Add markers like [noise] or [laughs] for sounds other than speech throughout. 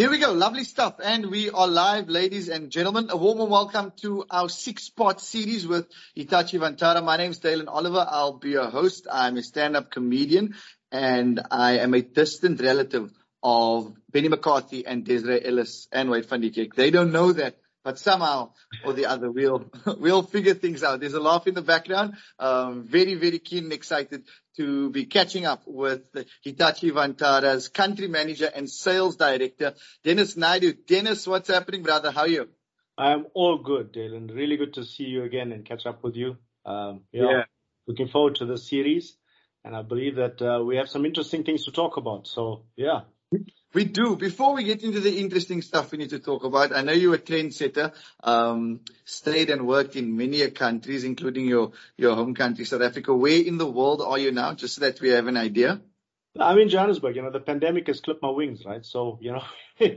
There we go. Lovely stuff. And we are live, ladies and gentlemen. A warm welcome to our six-part series with Hitachi Vantara. My name is Dalin Oliver. I'll be your host. I'm a stand-up comedian and I am a distant relative of Benny McCarthy and Desiree Ellis and Wade van Niekerk. They don't know that, but somehow or the other, we'll, [laughs] we'll figure things out. There's a laugh in the background. Um, very, very keen and excited to be catching up with Hitachi Vantara's country manager and sales director, Dennis Naidoo. Dennis, what's happening, brother? How are you? I'm all good, Dalin. Really good to see you again and catch up with you. Um, yeah, yeah. Looking forward to the series. And I believe that uh, we have some interesting things to talk about. So, yeah, we do. Before we get into the interesting stuff we need to talk about, I know you're a trendsetter, um, stayed and worked in many countries, including your, your home country, South Africa. Where in the world are you now? Just so that we have an idea. I'm in Johannesburg. You know, the pandemic has clipped my wings, right? So, you know, [laughs]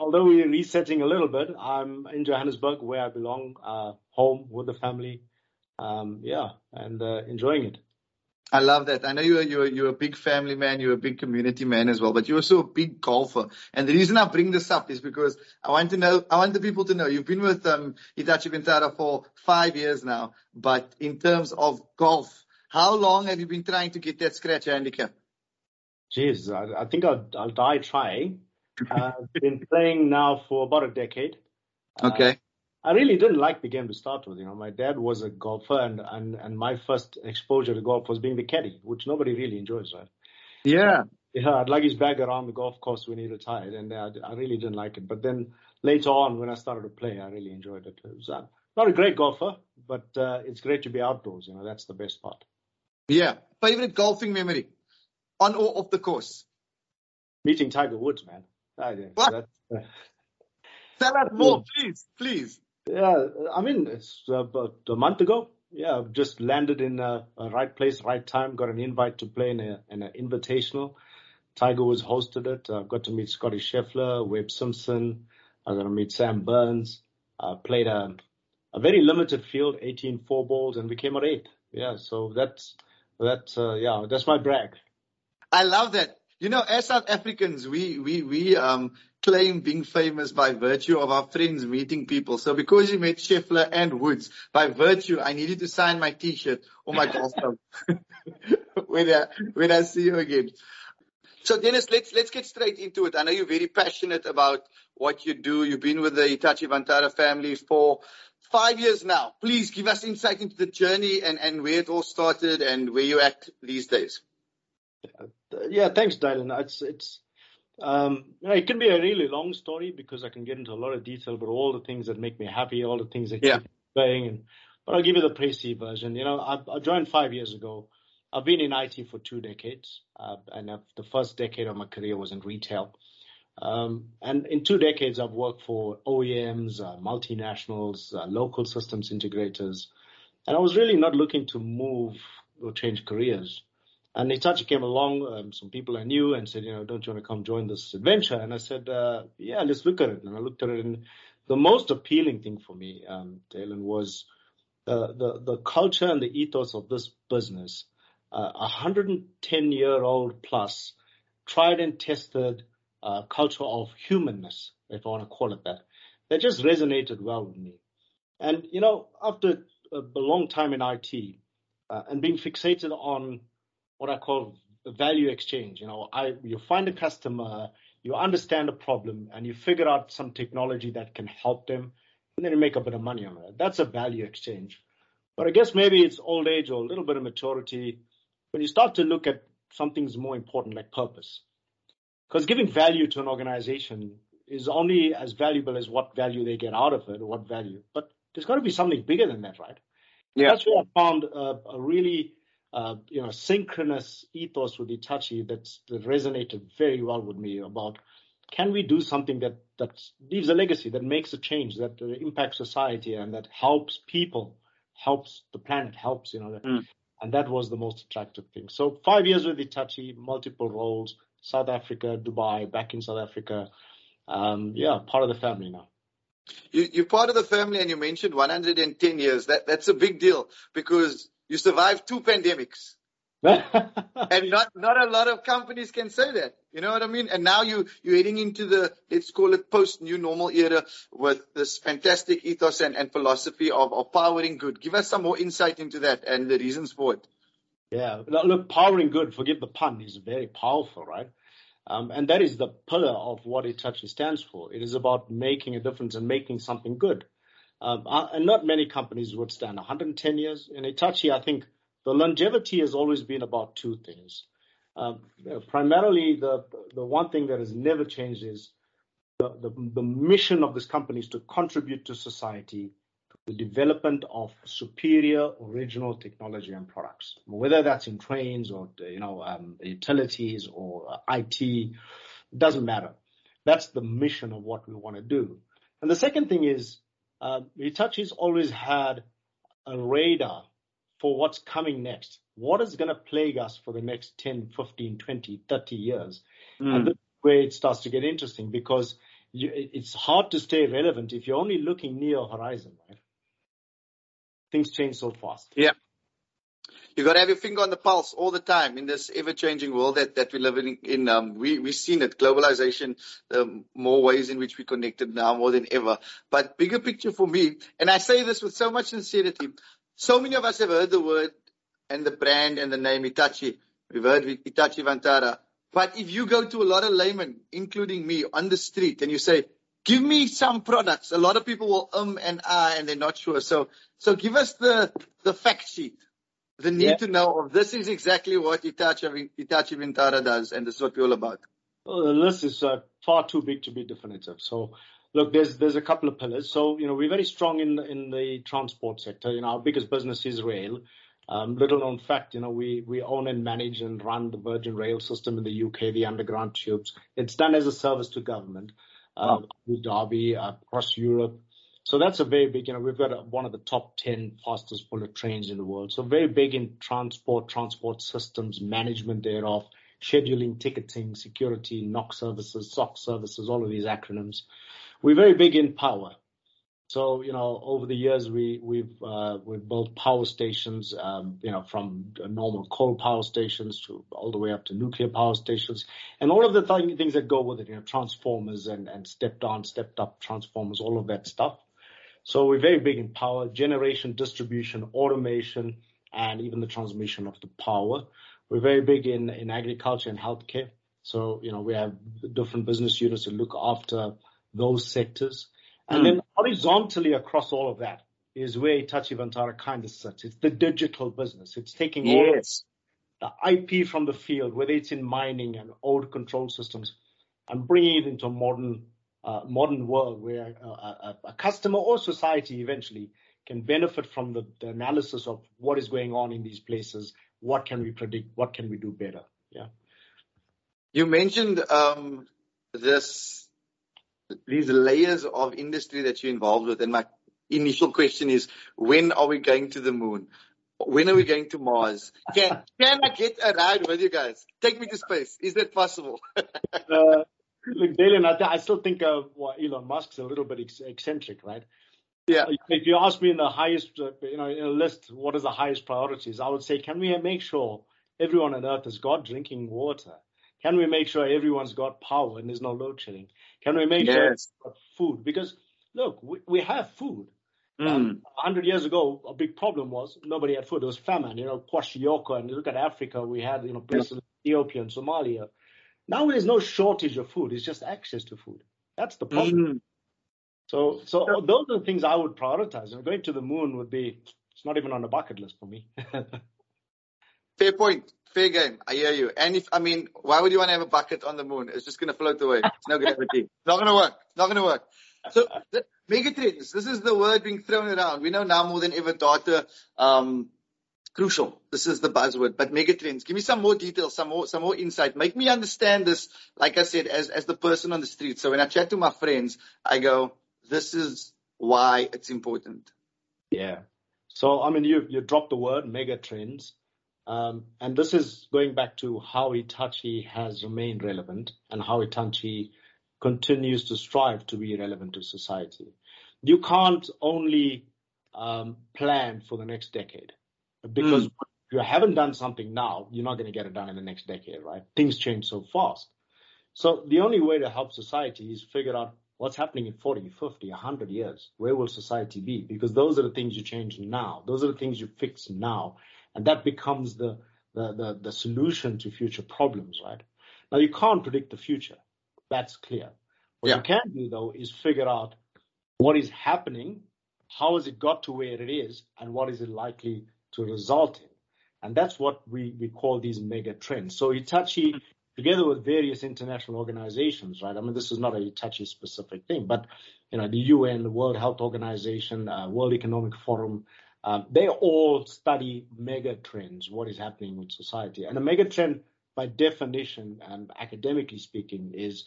although we're resetting a little bit, I'm in Johannesburg where I belong, uh, home with the family. Um, yeah, and uh, enjoying it. I love that. I know you're, you're, you're a big family man, you're a big community man as well, but you're also a big golfer. And the reason I bring this up is because I want to know, I want the people to know you've been with, um, Hitachi Vantara for five years now, but in terms of golf, how long have you been trying to get that scratch handicap? Jeez, I, I think I'll, I'll die trying. Uh, I've been playing now for about a decade. Okay. Uh, I really didn't like the game to start with. You know, my dad was a golfer, and and and my first exposure to golf was being the caddy, which nobody really enjoys, right? Yeah. Yeah, I'd lug his bag around the golf course when he retired, and I, I really didn't like it. But then later on, when I started to play, I really enjoyed it. it was, uh, not a great golfer, but uh, it's great to be outdoors. You know, that's the best part. Yeah. Favorite golfing memory on or off the course? Meeting Tiger Woods, man. what? Uh, Tell us more, please, please. Yeah, I mean, it's about a month ago. Yeah, I've just landed in a, a, right place, right time. Got an invite to play in, a, in an invitational. Tiger Woods hosted it. I've got to meet Scottie Scheffler, Webb Simpson. I got to meet Sam Burns. I played a, a very limited field, 18 four balls, and we came at eight. Yeah, so that's that's uh, yeah, that's my brag. I love that. You know, as South Africans, we we we um claim being famous by virtue of our friends meeting people. So because you met Scheffler and Woods, by virtue, I needed to sign my T-shirt or my club [laughs] when I when I see you again. So Dennis, let's let's get straight into it. I know you're very passionate about what you do. You've been with the Hitachi Vantara family for five years now. Please give us insight into the journey and, and where it all started and where you're at these days. Yeah, thanks, Dalin. It's it's um, you know, it can be a really long story because I can get into a lot of detail about all the things that make me happy, all the things that yeah. keep playing. And but I'll give you the précis version. You know, I, I joined five years ago. I've been in IT for two decades, uh, and I've, the first decade of my career was in retail. Um, and in two decades, I've worked for OEMs, uh, multinationals, uh, local systems integrators, and I was really not looking to move or change careers. And Hitachi came along, um, some people I knew, and said, you know, don't you want to come join this adventure? And I said, uh, yeah, let's look at it. And I looked at it, and the most appealing thing for me, um, Dalin, was uh, the the culture and the ethos of this business. Uh, a 110 year old plus, tried and tested uh, culture of humanness, if I want to call it that, that just resonated well with me. And you know, after a, a long time in IT uh, and being fixated on what I call value exchange. You know, I you find a customer, you understand a problem, and you figure out some technology that can help them, and then you make a bit of money on it. That's a value exchange. But I guess maybe it's old age or a little bit of maturity when you start to look at something's more important like purpose. Because giving value to an organization is only as valuable as what value they get out of it or what value. But there's got to be something bigger than that, right? Yeah. That's where I found a, a really you know, synchronous ethos with Hitachi that, that resonated very well with me about can we do something that, that leaves a legacy, that makes a change, that uh, impacts society and that helps people, helps the planet, helps, you know. Mm. And that was the most attractive thing. So five years with Hitachi, multiple roles, South Africa, Dubai, back in South Africa. Um, yeah, part of the family now. You, you're part of the family and you mentioned 110 years. That, that's a big deal because you survived two pandemics. [laughs] and not not a lot of companies can say that. You know what I mean? And now you you're heading into the let's call it post new normal era with this fantastic ethos and, and philosophy of, of powering good. Give us some more insight into that and the reasons for it. Yeah, look, powering good. Forgive the pun. Is very powerful, right? Um, and that is the pillar of what Hitachi stands for. It is about making a difference and making something good. Um, uh, and not many companies would stand 110 years. In Hitachi, I think the longevity has always been about two things. Um, primarily, the the one thing that has never changed is the, the, the mission of this company is to contribute to society to the development of superior original technology and products, whether that's in trains or you know um, utilities or uh, IT, doesn't matter. That's the mission of what we want to do. And the second thing is, uh, Hitachi's always had a radar for what's coming next. What is going to plague us for the next 10, 15, 20, 30 years? Mm. And this is where it starts to get interesting because you, it's hard to stay relevant if you're only looking near horizon, right? Things change so fast. Yeah. You got to have your finger on the pulse all the time in this ever-changing world that, that we live in. in um, we we've seen it, globalization, um, more ways in which we connected now more than ever. But bigger picture for me, and I say this with so much sincerity, so many of us have heard the word and the brand and the name Hitachi. We've heard Hitachi Vantara. But if you go to a lot of laymen, including me, on the street and you say, give me some products, a lot of people will um and ah and they're not sure. So, so give us the, the fact sheet, the need yeah. to know of this is exactly what Hitachi, Hitachi Vantara does and this is what we're all about. Well, the list is uh, far too big to be definitive. So Look, there's there's a couple of pillars. So you know we're very strong in in the transport sector. You know our biggest business is rail. Um, little known fact, you know we we own and manage and run the Virgin Rail system in the UK, the underground tubes. It's done as a service to government. Um, wow. Derby uh, across Europe. So that's a very big, you know, we've got a, one of the top 10 fastest bullet trains in the world. So very big in transport, transport systems, management thereof, scheduling, ticketing, security, NOC services, SOC services, all of these acronyms. We're very big in power. So, you know, over the years, we, we've, uh, we've built power stations, um, you know, from normal coal power stations to all the way up to nuclear power stations and all of the th- things that go with it, you know, transformers and, and stepped down, stepped up transformers, all of that stuff. So we're very big in power, generation, distribution, automation, and even the transmission of the power. We're very big in, in agriculture and healthcare. So, you know, we have different business units that look after those sectors. And mm. then horizontally across all of that is where Hitachi Vantara kind of sits. It's the digital business. It's taking yes. all the IP from the field, whether it's in mining and old control systems, and bringing it into a modern, uh, modern world where a, a, a, customer or society eventually can benefit from the, the analysis of what is going on in these places. What can we predict? What can we do better? Yeah. You mentioned um, this these layers of industry that you're involved with. And my initial question is, when are we going to the moon? When are we going to Mars? Can can I get a ride with you guys? Take me to space. Is that possible? [laughs] uh, look, Dalin, I, th- I still think uh, well, Elon Musk's a little bit ex- eccentric, right? Yeah. If you ask me in the highest, uh, you know, in a list, what is the highest priorities? I would say, can we make sure everyone on Earth has got drinking water? Can we make sure everyone's got power and there's no load shedding? Can we make yes. sure it's got food? Because look, we, we have food. Mm. Um, 100 years ago, a big problem was nobody had food. There was famine, you know, Kwashiorkor, and you look at Africa, we had, you know, places yeah. Ethiopia and Somalia. Now there's no shortage of food. It's just access to food. That's the problem. Mm. So, so those are the things I would prioritize. And going to the moon would be, it's not even on the bucket list for me. [laughs] Fair point. Fair game. I hear you. And if, I mean, why would you want to have a bucket on the moon? It's just going to float away. It's no gravity. [laughs] not going to work. Not going to work. So the megatrends, this is the word being thrown around. We know now more than ever data, um, crucial. This is the buzzword, but megatrends. Give me some more details, some more, some more insight. Make me understand this, like I said, as, as the person on the street. So when I chat to my friends, I go, this is why it's important. Yeah. So, I mean, you, you dropped the word megatrends. Um, and this is going back to how Hitachi has remained relevant and how Hitachi continues to strive to be relevant to society. You can't only um, plan for the next decade because mm. If you haven't done something now, you're not going to get it done in the next decade, right? Things change so fast. So the only way to help society is figure out what's happening in 40, 50, 100 years. Where will society be? Because those are the things you change now. Those are the things you fix now. And that becomes the, the, the, the solution to future problems, right? Now you can't predict the future. That's clear. What yeah. you can do though is figure out what is happening, how has it got to where it is, and what is it likely to result in. And that's what we, we call these mega trends. So Hitachi together with various international organizations, right? I mean, this is not a Hitachi specific thing, but you know, the UN, the World Health Organization, uh, World Economic Forum, um, they all study mega trends, what is happening with society. And a mega trend, by definition and academically speaking, is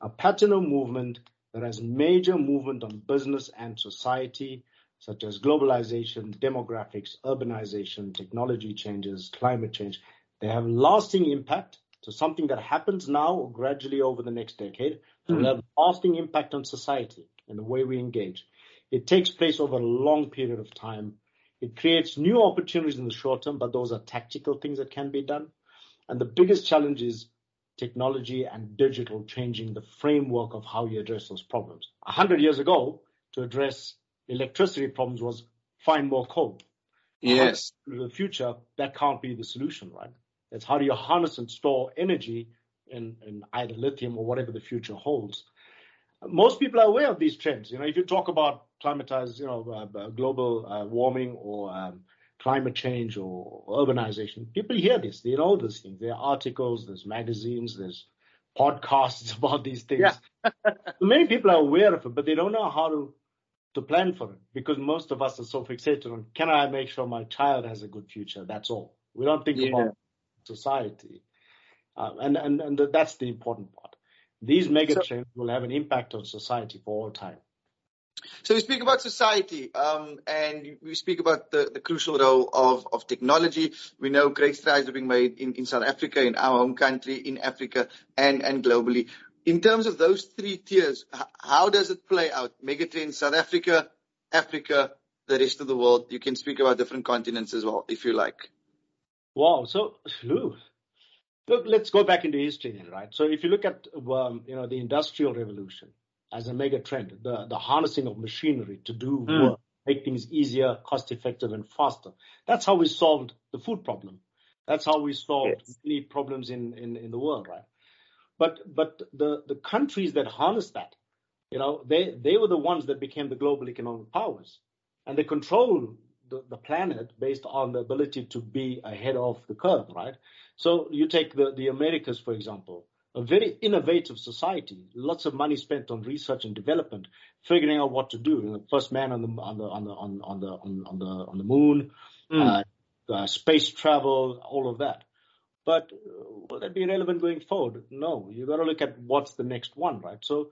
a pattern of movement that has major movement on business and society, such as globalization, demographics, urbanization, technology changes, climate change. They have lasting impact so something that happens now or gradually over the next decade mm-hmm. will have lasting impact on society and the way we engage. It takes place over a long period of time. It creates new opportunities in the short term, but those are tactical things that can be done. And the biggest challenge is technology and digital changing the framework of how you address those problems. A hundred years ago, to address electricity problems was find more coal. Yes. In the future, that can't be the solution, right? It's how do you harness and store energy in, in either lithium or whatever the future holds. Most people are aware of these trends. You know, if you talk about climatized, you know, uh, uh, global uh, warming or um, climate change or urbanization, people hear this. They know these things. There are articles, there's magazines, there's podcasts [laughs] about these things. Yeah. [laughs] Many people are aware of it, but they don't know how to to plan for it because most of us are so fixated on can I make sure my child has a good future? That's all. We don't think yeah. about society. Uh, and, and, and that's the important part. These mega trends will have an impact on society for all time. So we speak about society, um, and we speak about the, the crucial role of, of technology. We know great strides are being made in, in South Africa, in our home country, in Africa, and, and globally. In terms of those three tiers, how does it play out? Megatrends, South Africa, Africa, the rest of the world. You can speak about different continents as well, if you like. Wow. So, look, let's go back into history then, right? So if you look at, um, you know, the industrial revolution as a mega trend, the, the harnessing of machinery to do mm. work, make things easier, cost effective and faster. That's how we solved the food problem. That's how we solved yes. many problems in, in, in the world, right? But, but the, the countries that harnessed that, you know, they, they were the ones that became the global economic powers and they control the, the planet based on the ability to be ahead of the curve, right? So you take the, the Americas, for example, a very innovative society, lots of money spent on research and development, figuring out what to do. You know, first man on the on the on the on, on the on, on the on the moon, mm. uh, uh, space travel, all of that. But uh, will that be relevant going forward? No, you got to look at what's the next one, right? So,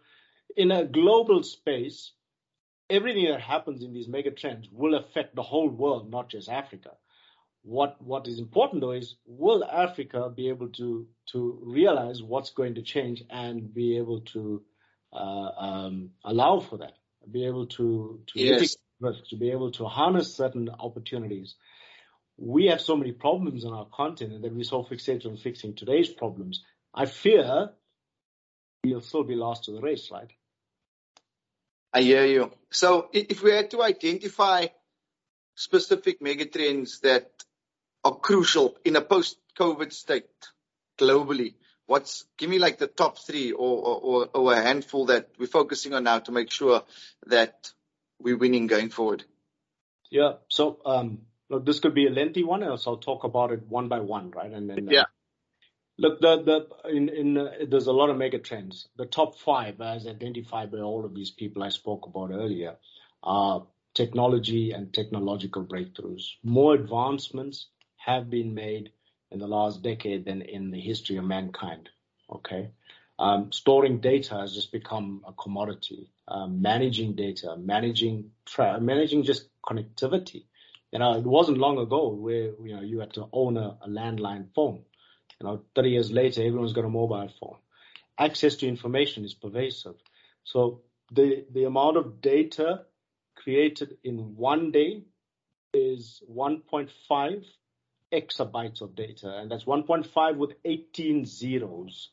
in a global space, everything that happens in these mega trends will affect the whole world, not just Africa. What what is important though is will Africa be able to to realize what's going to change and be able to uh, um, allow for that, be able to to yes. risk, to be able to harness certain opportunities. We have so many problems on our continent that we're so fixated on fixing today's problems. I fear we'll still be lost to the race, right? I hear you. So if we had to identify specific megatrends that are crucial in a post-COVID state globally, what's give me like the top three or, or, or a handful that we're focusing on now to make sure that we're winning going forward? Yeah. So um, look, this could be a lengthy one, so I'll talk about it one by one, right? And then uh, yeah. Look, the, the, in, in, uh, there's a lot of mega trends. The top five, as identified by all of these people I spoke about earlier, are technology and technological breakthroughs. More advancements have been made in the last decade than in the history of mankind. Okay. Um, storing data has just become a commodity. Um, managing data, managing tra- managing just connectivity. You know, it wasn't long ago where you know you had to own a, a landline phone. You know, 30 years later, everyone's got a mobile phone. Access to information is pervasive. So the, the amount of data created in one day is 1.5 exabytes of data, and that's 1.5 with 18 zeros.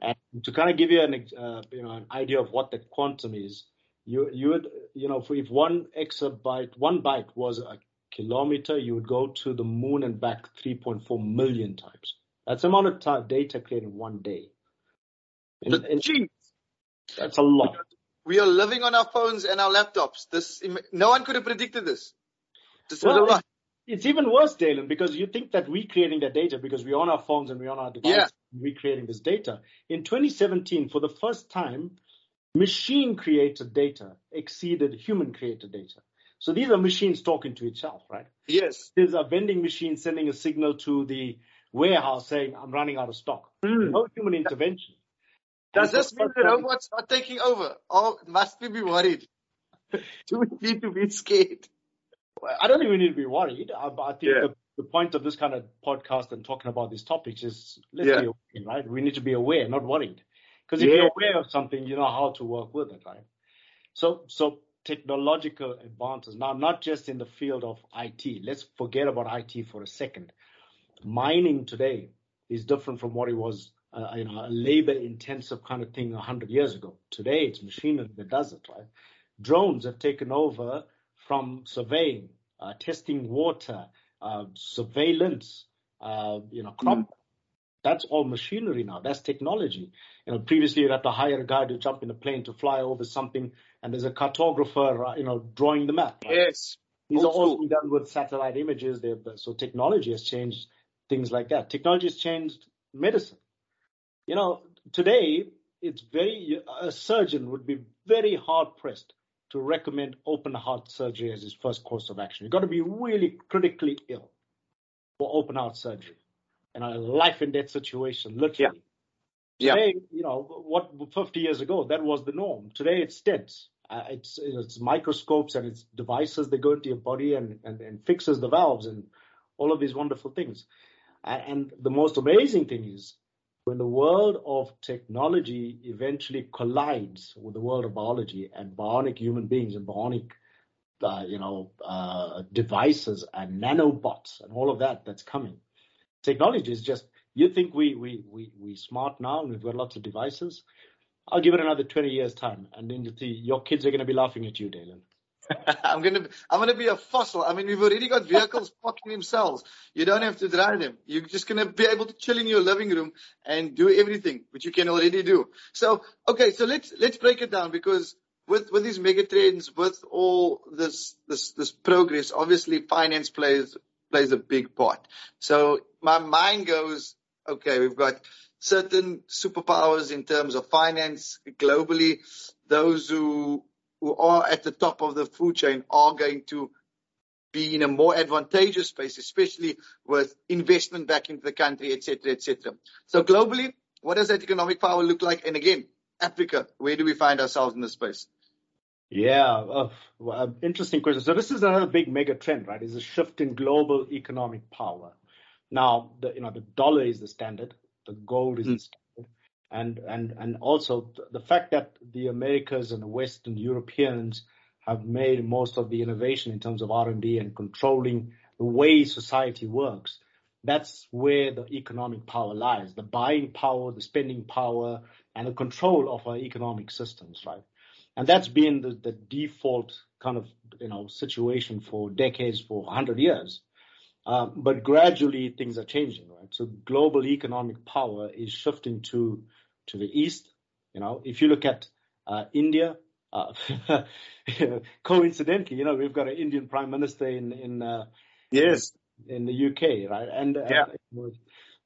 And to kind of give you an uh, you know an idea of what that quantum is, you you would you know if one exabyte one byte was a kilometer, you would go to the moon and back 3.4 million times. That's the amount of t- data created in one day. And, and that's a lot. We are living on our phones and our laptops. This no one could have predicted this. This well, was a lot. It's even worse, Dalin, because you think that we're creating that data because we're on our phones and we're on our devices. Yeah. We're creating this data. In 2017, for the first time, machine created data exceeded human created data. So these are machines talking to itself, right? Yes. There's a vending machine sending a signal to the warehouse saying, I'm running out of stock. Mm. No human intervention. Does this mean the robots are taking over? Oh, must we be worried? [laughs] Do we need to be scared? I don't think we need to be worried. I, I think yeah. the, the, point of this kind of podcast and talking about these topics is let's yeah. be aware, right? We need to be aware, not worried. Because if yeah. you're aware of something, you know how to work with it, right? So, so technological advances now, not just in the field of IT. Let's forget about IT for a second. Mining today is different from what it was uh, you know, a labor intensive kind of thing 100 years ago. Today, it's machinery that does it, right? Drones have taken over from surveying, uh, testing water, uh, surveillance, uh, you know, crop. Mm. That's all machinery now. That's technology. You know, previously you'd have to hire a guy to jump in a plane to fly over something, and there's a cartographer, uh, you know, drawing the map. Right? Yes. These Old are all done with satellite images. So technology has changed things like that. Technology has changed medicine. You know, today it's very a surgeon would be very hard pressed to recommend open heart surgery as his first course of action. You've got to be really critically ill for open heart surgery in a life and death situation, literally. Yeah. Today, yeah. you know, what 50 years ago, that was the norm. Today, it's stents. Uh, it's, it's microscopes and it's devices that go into your body and, and, and fixes the valves and all of these wonderful things. And, and the most amazing thing is when the world of technology eventually collides with the world of biology and bionic human beings and bionic, uh, you know, uh, devices and nanobots and all of that that's coming, technology is just. You think we we we we smart now and we've got lots of devices? I'll give it another 20 years time, and then your kids are going to be laughing at you, Dalin. [laughs] I'm gonna I'm gonna be a fossil. I mean, we've already got vehicles [laughs] parking themselves. You don't have to drive them. You're just gonna be able to chill in your living room and do everything which you can already do. So okay, so let's let's break it down because with with these mega trends, with all this this this progress, obviously finance plays plays a big part. So my mind goes, okay, we've got certain superpowers in terms of finance globally. Those who who are at the top of the food chain are going to be in a more advantageous space, especially with investment back into the country, et cetera, et cetera. So globally, what does that economic power look like? And again, Africa, where do we find ourselves in this space? Yeah, uh, uh, interesting question. So this is another big mega trend, right? Is a shift in global economic power. Now, the, you know, the dollar is the standard, the gold is mm. the standard and and and also the fact that the Americas and the Western Europeans have made most of the innovation in terms of R&D and controlling the way society works. That's where the economic power lies, the buying power, the spending power, and the control of our economic systems, right? And that's been the, the default kind of, you know, situation for decades, for 100 years. Um, but gradually things are changing, right? So global economic power is shifting to to the east. You know, if you look at uh, India, uh, [laughs] coincidentally, you know, we've got an Indian prime minister in in uh, yes in, the UK, right? And uh, yeah.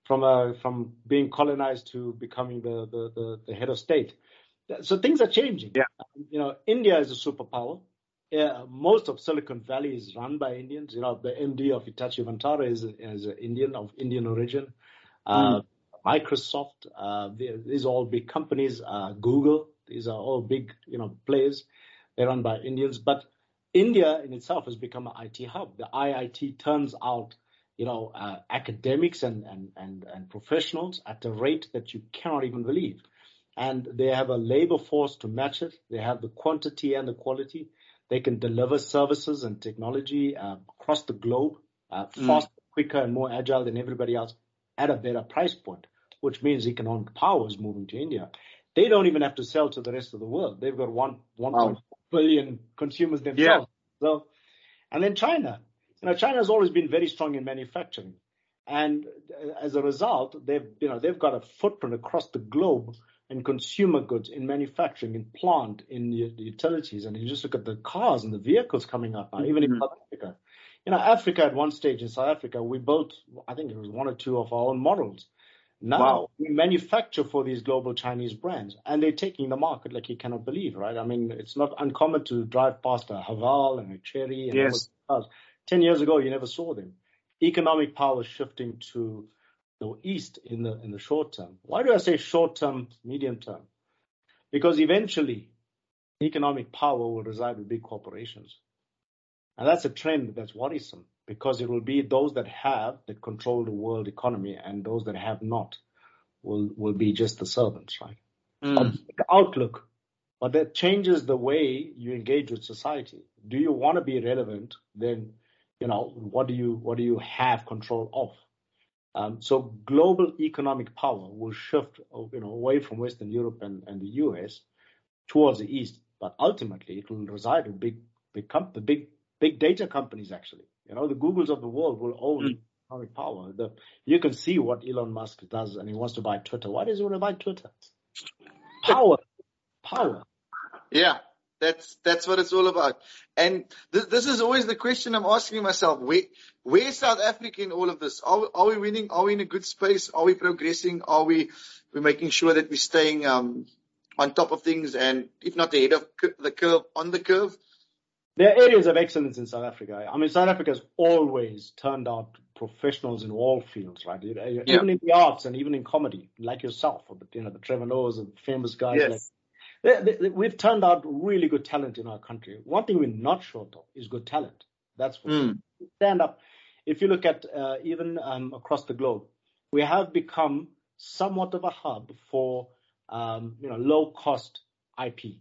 from uh, from being colonized to becoming the, the, the, the, head of state. So things are changing. Yeah. Um, you know, India is a superpower. Yeah, most of Silicon Valley is run by Indians. You know, the MD of Hitachi Vantara is, is Indian of Indian origin. Uh, mm. Microsoft, uh, these are all big companies. Uh, Google, these are all big, you know, players. They're run by Indians, but India in itself has become an IT hub. The IIT turns out, you know, uh, academics and, and, and, and professionals at a rate that you cannot even believe. And they have a labor force to match it. They have the quantity and the quality. They can deliver services and technology uh, across the globe uh, mm. faster, quicker and more agile than everybody else at a better price point, which means economic power is moving to India. They don't even have to sell to the rest of the world. They've got one one wow. billion consumers themselves. Yeah. So, and then China. You know, China has always been very strong in manufacturing, and as a result, they've you know they've got a footprint across the globe in consumer goods, in manufacturing, in plant, in the, utilities, and you just look at the cars and the vehicles coming up now, mm-hmm. even in mm-hmm. South Africa. You know, Africa at one stage in South Africa, we built, I think it was one or two of our own models. Now wow. we manufacture for these global Chinese brands, and they're taking the market like you cannot believe, right? I mean, it's not uncommon to drive past a Haval and a Chery and yes. cars. Ten years ago, you never saw them. Economic power shifting to the east in the in the short term. Why do I say short term, medium term? Because eventually, economic power will reside with big corporations, and that's a trend that's worrisome because it will be those that have that control the world economy and those that have not will will be just the servants, right? Mm. Outlook, but that changes the way you engage with society. Do you want to be relevant? Then, you know, what do you what do you have control of? Um, so global economic power will shift, you know, away from Western Europe and, and the US towards the East, but ultimately it will reside in big, big, the big, big data companies actually. You know, the Googles of the world will own mm. economic power. The, you can see what Elon Musk does, and he wants to buy Twitter. Why does he want to buy Twitter? Power, power. Yeah, that's that's what it's all about. And th- this is always the question I'm asking myself: Where where's South Africa in all of this? Are we, are we winning? Are we in a good space? Are we progressing? Are we we making sure that we're staying um, on top of things and if not ahead of the curve, on the curve? There are areas of excellence in South Africa. I mean, South Africa has always turned out professionals in all fields, right? Yeah. Even in the arts and even in comedy, like yourself, the, you know, the Trevor Noahs and famous guys. Yes. Like, they, they, we've turned out really good talent in our country. One thing we're not short of is good talent. That's for mm. stand up. If you look at uh, even um, across the globe, we have become somewhat of a hub for um, you know low cost IP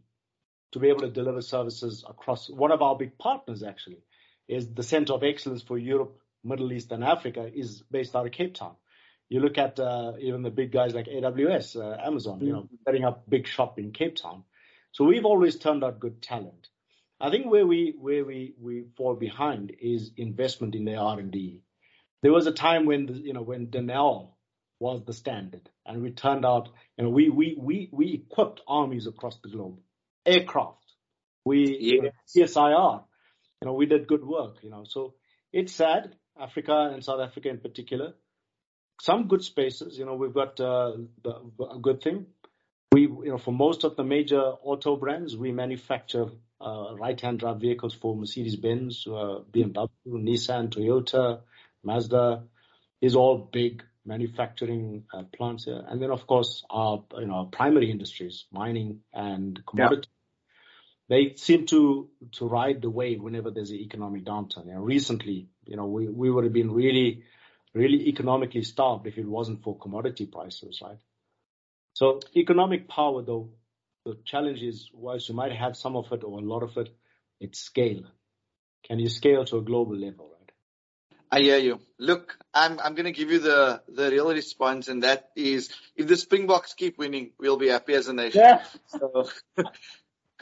to be able to deliver services across. One of our big partners actually is the Center of Excellence for Europe, Middle East, and Africa is based out of Cape Town. You look at uh, even the big guys like AWS, uh, Amazon, you know, mm-hmm. setting up big shop in Cape Town. So we've always turned out good talent. I think where we where we we fall behind is investment in the R and D. There was a time when the, you know when Denel was the standard, and we turned out you know we we we we equipped armies across the globe aircraft. We yes. CSIR, you know, we did good work, you know. So it's sad, Africa and South Africa in particular. Some good spaces, you know, we've got uh, the, a good thing. We, you know, for most of the major auto brands, we manufacture uh, right-hand drive vehicles for Mercedes-Benz, uh, BMW, Nissan, Toyota, Mazda. Is all big manufacturing uh, plants here. And then, of course, our, you know, our primary industries, mining and commodity they seem to to ride the wave whenever there's an economic downturn. You know, recently, you know, we, we would have been really, really economically starved if it wasn't for commodity prices, right? So economic power, though, the challenge is, whilst you might have some of it or a lot of it, it's scale. Can you scale to a global level, right? I hear you. Look, I'm I'm going to give you the the real response, and that is, if the Springboks keep winning, we'll be happy as a nation. Yeah. So, [laughs]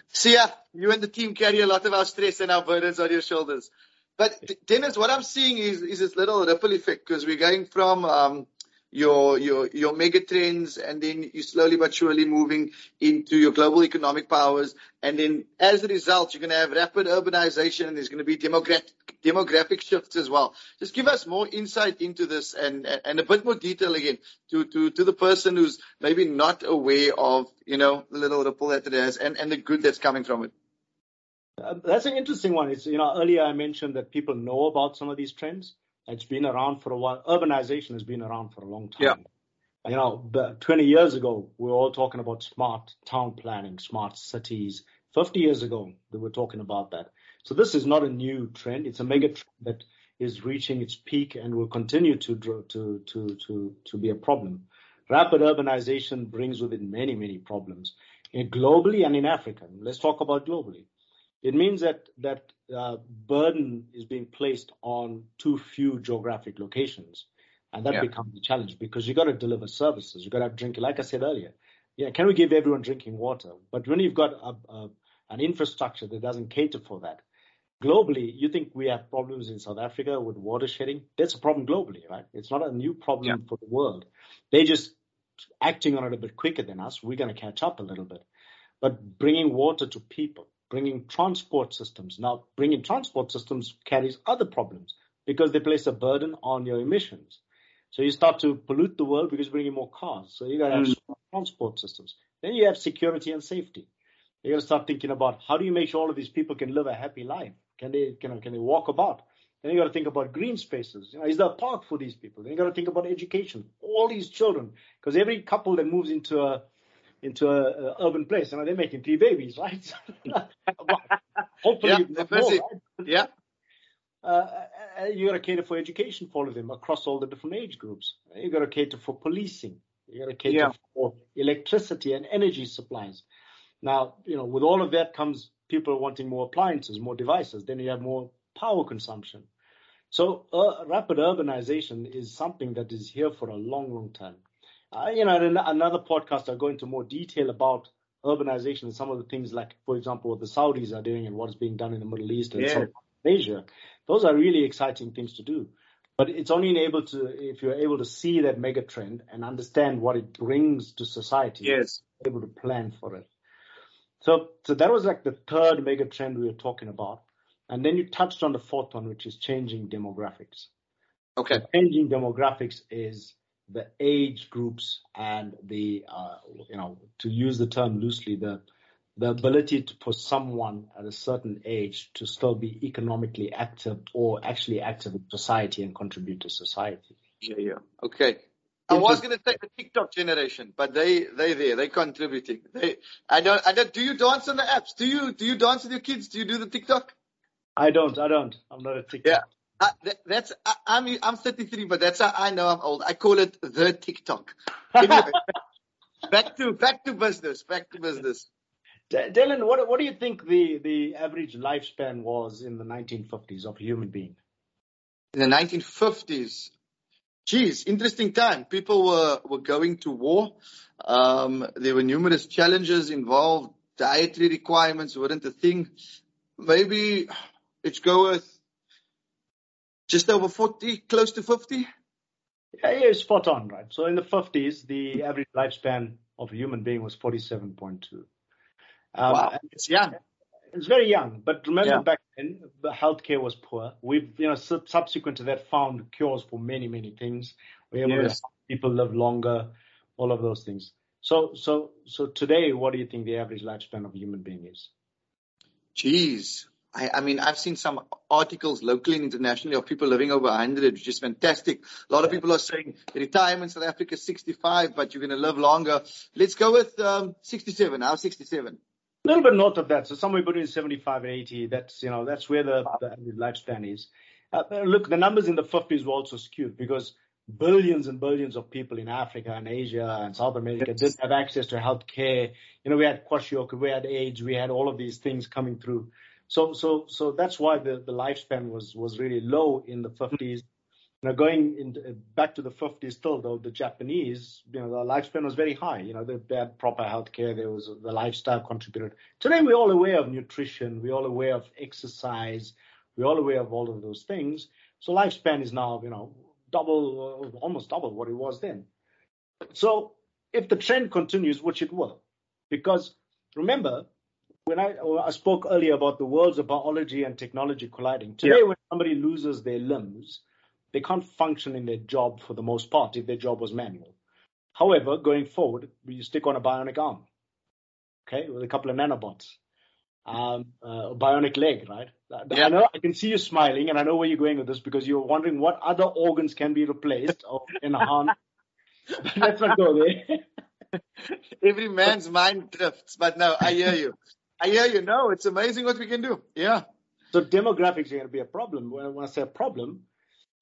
See, yeah, you and the team carry a lot of our stress and our burdens on your shoulders. But Dennis, what I'm seeing is is this little ripple effect because we're going from um, your your your mega trends, and then you slowly but surely moving into your global economic powers, and then as a result, you're going to have rapid urbanization, and there's going to be demographic demographic shifts as well. Just give us more insight into this, and and a bit more detail again to to to the person who's maybe not aware of you know the little ripple that it has, and and the good that's coming from it. Uh, that's an interesting one. It's you know earlier I mentioned that people know about some of these trends it's been around for a while. Urbanization has been around for a long time. Yeah. You know, 20 years ago, we were all talking about smart town planning, smart cities. 50 years ago, they were talking about that. So this is not a new trend. It's a mega trend that is reaching its peak and will continue to to to to to be a problem. Rapid urbanization brings with it many many problems, in globally and in Africa. Let's talk about globally. It means that that uh, burden is being placed on too few geographic locations, and that yeah. becomes a challenge because you got to deliver services. You got to have drinking. Like I said earlier, yeah, can we give everyone drinking water? But when you've got a, a, an infrastructure that doesn't cater for that, globally, you think we have problems in South Africa with water shedding? That's a problem globally, right? It's not a new problem yeah. for the world. They're just acting on it a bit quicker than us. We're going to catch up a little bit. But bringing water to people, bringing transport systems. Now, bringing transport systems carries other problems because they place a burden on your emissions. So you start to pollute the world because you're bringing more cars. So you got to have mm. transport systems. Then you have security and safety. You got to start thinking about how do you make sure all of these people can live a happy life? Can they can, can they walk about? Then you got to think about green spaces. You know, is there a park for these people? Then you got to think about education. All these children, because every couple that moves into a into a, a urban place, know, they're making three babies, right? [laughs] Hopefully, yeah, more, right? yeah. Uh, uh, you got to cater for education for all of them across all the different age groups. You got to cater for policing. You got to cater yeah. for electricity and energy supplies. Now, you know, with all of that comes people wanting more appliances, more devices. Then you have more power consumption. So uh, rapid urbanization is something that is here for a long, long time. Uh, you know, in another podcast, I'll go into more detail about urbanization and some of the things like, for example, what the Saudis are doing and what is being done in the Middle East and yeah. Asia. Those are really exciting things to do. But it's only enabled to if you're able to see that mega trend and understand what it brings to society. Yes. Able to plan for it. So, so that was like the third mega trend we were talking about. And then you touched on the fourth one, which is changing demographics. Okay. So changing demographics is the age groups and the, uh, you know, to use the term loosely, the the ability to, for someone at a certain age to still be economically active or actually active in society and contribute to society. Yeah, yeah. Okay. I was going to say the TikTok generation, but they they there they contributing. They I don't I don't. Do you dance on the apps? Do you do you dance with your kids? Do you do the TikTok? I don't. I don't. I'm not a TikTok. Uh, that, that's I, I'm I'm 33, but that's how I know I'm old. I call it the TikTok. Anyway, [laughs] back to back to business. Back to business. Dalin, what what do you think the the average lifespan was in the 1950s of a human being? In the 1950s, geez, interesting time. People were were going to war. Um, there were numerous challenges involved. Dietary requirements weren't a thing. Maybe Let's go with just over 40, close to 50. Yeah, yeah, spot on, right? So in the 50s, the average lifespan of a human being was 47.2. Um, wow, it's young. It's very young, but remember yeah. back then, the healthcare was poor. We've, you know, subsequent to that, found cures for many, many things. We're able yes. to people live longer, all of those things. So, so, so today, what do you think the average lifespan of a human being is? Jeez, I, I, mean, I've seen some articles locally and internationally of people living over 100, which is fantastic. A lot of people are saying retirement South Africa is 65, but you're going to live longer. Let's go with um, 67. Now 67. A little bit north of that, so somewhere between 75 and 80. That's you know that's where the, the lifespan is. Uh, look, the numbers in the 50s were also skewed because billions and billions of people in Africa and Asia and South America didn't have access to health care. You know, we had kwashiorkor, we had AIDS, we had all of these things coming through. So so so that's why the, the lifespan was was really low in the 50s. Mm-hmm. Now going in, uh, back to the 50s still though, the Japanese, you know, the lifespan was very high. You know, they had proper healthcare. There was the lifestyle contributed. Today we're all aware of nutrition. We're all aware of exercise. We're all aware of all of those things. So lifespan is now, you know, double, uh, almost double what it was then. So if the trend continues, which it will, because remember, when I, I, spoke earlier about the worlds of biology and technology colliding, today yeah. when somebody loses their limbs, they can't function in their job for the most part if their job was manual. However, going forward, you stick on a bionic arm, okay, with a couple of nanobots, um, uh, a bionic leg, right? Yeah. I know I can see you smiling, and I know where you're going with this because you're wondering what other organs can be replaced or enhanced. [laughs] Let's not go there. Every man's mind drifts, but no, I hear you. I hear you. No, it's amazing what we can do. Yeah. So demographics are going to be a problem. When I say a problem,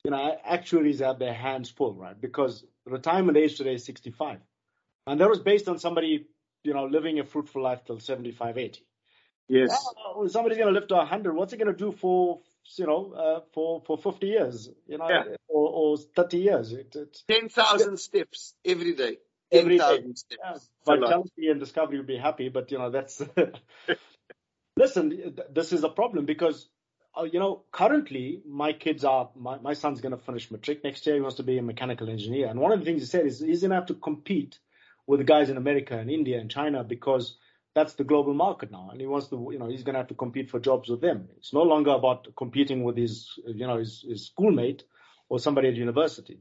you know, actuaries have their hands full, right? Because retirement age today is 65. And that was based on somebody, you know, living a fruitful life till 75, 80. Yes. Oh, somebody's going to live to 100. What's he going to do for, you know, uh, for, for 50 years, you know, Yeah. or, or 30 years? It, it's, 10,000 steps every day. Every day. 10,000 steps. yeah, It's a lot. vitality and discovery will be happy, but you know that's. [laughs] Listen, th- this is a problem because, uh, you know, currently my kids are my, my son's going to finish matric next year. He wants to be a mechanical engineer, and one of the things he said is he's going to have to compete with the guys in America and India and China because that's the global market now, and he wants to, you know, he's going to have to compete for jobs with them. It's no longer about competing with his, you know, his, his schoolmate or somebody at university.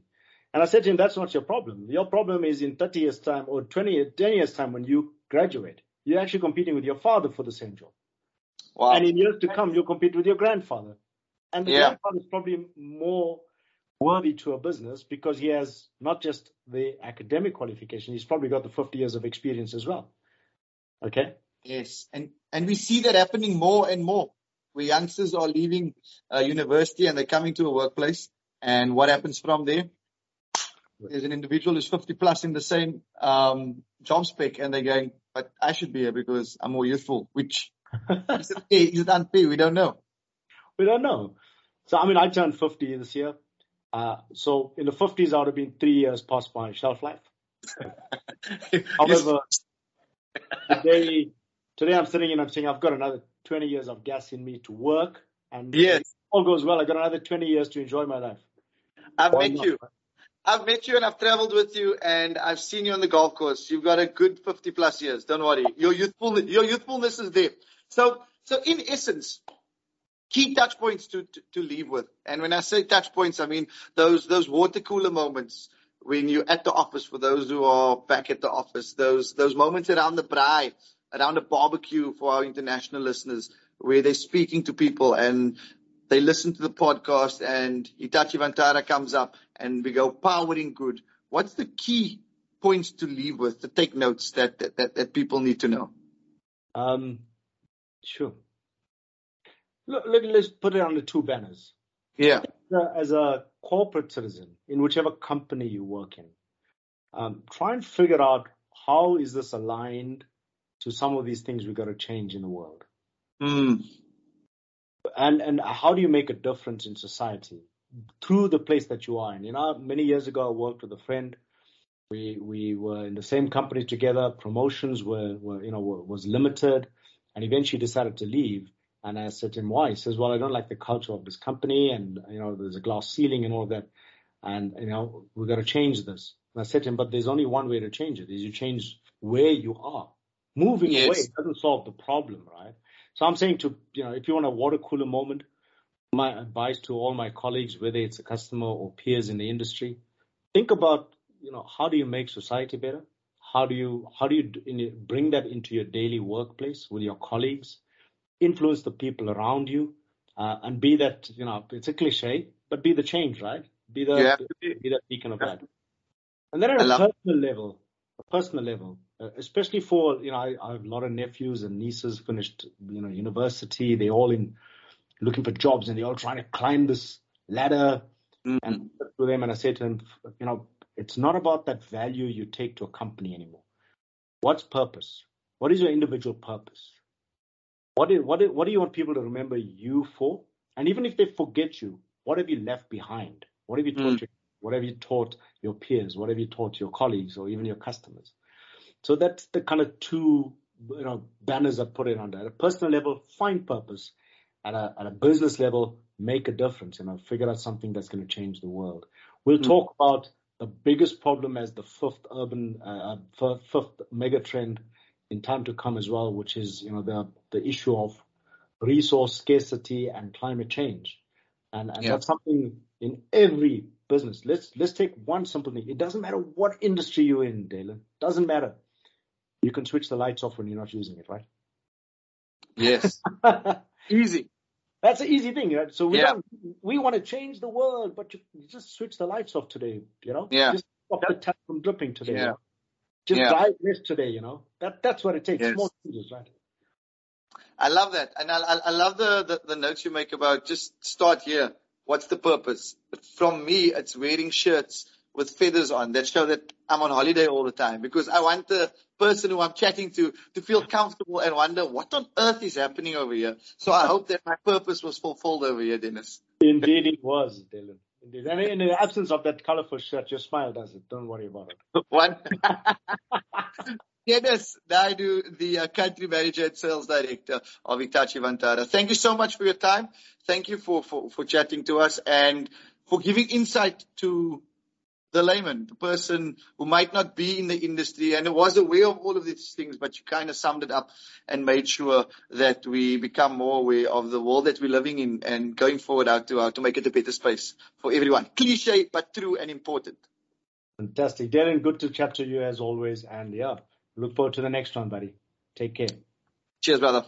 And I said to him, that's not your problem. Your problem is in 30 years time or 20, 10 years time when you graduate, you're actually competing with your father for the same job. Wow. And in years to come, you'll compete with your grandfather. And the Yeah. grandfather is probably more worthy to a business because he has not just the academic qualification, he's probably got the 50 years of experience as well. Okay? Yes, and and we see that happening more and more, where youngsters are leaving uh, university and they're coming to a workplace, and what happens from there? There's an individual who's 50 plus in the same um, job spec, and they're going, "But I should be here because I'm more youthful." Which [laughs] is it, is it unfair? We don't know. We don't know. So, I mean, I turned 50 this year. Uh, so in the 50s, I would have been three years past my shelf life. [laughs] However, today, today I'm sitting and I'm saying I've got another 20 years of gas in me to work. And Yes. if all goes well, I've got another 20 years to enjoy my life. I've met you. I've met you and I've traveled with you and I've seen you on the golf course. You've got a good 50 plus years. Don't worry. Your your youthfulness is there. So, so in essence, key touch points to, to, to leave with. And when I say touch points, I mean those, those water cooler moments when you're at the office for those who are back at the office, those, those moments around the braai, around a barbecue for our international listeners where they're speaking to people and they listen to the podcast and Hitachi Vantara comes up and we go powering good. What's the key points to leave with, to take notes that, that, that, people need to know? Um, sure. Look, let's put it under two banners. Yeah. As a corporate citizen in whichever company you work in, um, try and figure out how is this aligned to some of these things we've got to change in the world. Mm. and and how do you make a difference in society through the place that you are in? You know, many years ago, I worked with a friend. We we were in the same company together. Promotions were, were you know were, was limited, and eventually decided to leave. And I said to him, "Why?" He says, "Well, I don't like the culture of this company, and you know, there's a glass ceiling and all that, and you know, we've got to change this." And I said to him, "But there's only one way to change it: is you change where you are. Moving Yes. away doesn't solve the problem, right?" So I'm saying to, you know, if you want a water cooler moment, my advice to all my colleagues, whether it's a customer or peers in the industry, think about, you know, how do you make society better? How do you, how do you bring that into your daily workplace with your colleagues? Influence the people around you, uh, and be that, you know, it's a cliche, but be the change, right? Be the, be. be that beacon of light. And then at I a personal level, a personal level, uh, especially for you know, I, I have a lot of nephews and nieces finished you know university. They're all in looking for jobs and they're all trying to climb this ladder. Mm. And I to them, and I say to them, you know, it's not about that value you take to a company anymore. What's purpose? What is your individual purpose? What is, what is, what do you want people to remember you for? And even if they forget you, what have you left behind? What have you taught Mm. your, what have you taught your peers? What have you taught your colleagues or even your customers? So that's the kind of two you know banners I put it under. At a personal level, find purpose. At a at a business level, make a difference. You know, figure out something that's going to change the world. We'll Mm. talk about the biggest problem as the fifth urban uh, uh, fifth mega trend in time to come as well, which is you know the the issue of resource scarcity and climate change. And, and Yeah. that's something in every business. Let's let's take one simple thing. It doesn't matter what industry you're in, Dalin. Doesn't matter. You can switch the lights off when you're not using it, right? Yes. [laughs] Easy. That's an easy thing, right? So we Yeah. don't, we want to change the world, but you, you just switch the lights off today, you know? Yeah. Just stop the tap from dripping today. you Yeah. know? Just Yeah. drive less today, you know? That that's what it takes. Yes. Small changes, right? I love that. And I, I, I love the, the, the notes you make about just start here. What's the purpose? From me, it's wearing shirts with feathers on that show that I'm on holiday all the time because I want the person who I'm chatting to to feel comfortable and wonder what on earth is happening over here. So I hope that my purpose was fulfilled over here, Dennis. Indeed, it was, Dalin. Indeed. And in the absence of that colorful shirt, your smile does it. Don't worry about it. [laughs] One. [laughs] Dennis Naidoo, the uh, country manager and sales director of Hitachi Vantara. Thank you so much for your time. Thank you for, for, for chatting to us and for giving insight to the layman, the person who might not be in the industry and was aware of all of these things, but you kind of summed it up and made sure that we become more aware of the world that we're living in and going forward out to, out to make it a better space for everyone. Cliche, but true and important. Fantastic. Darren, good to chat to you as always. And yeah, look forward to the next one, buddy. Take care. Cheers, brother.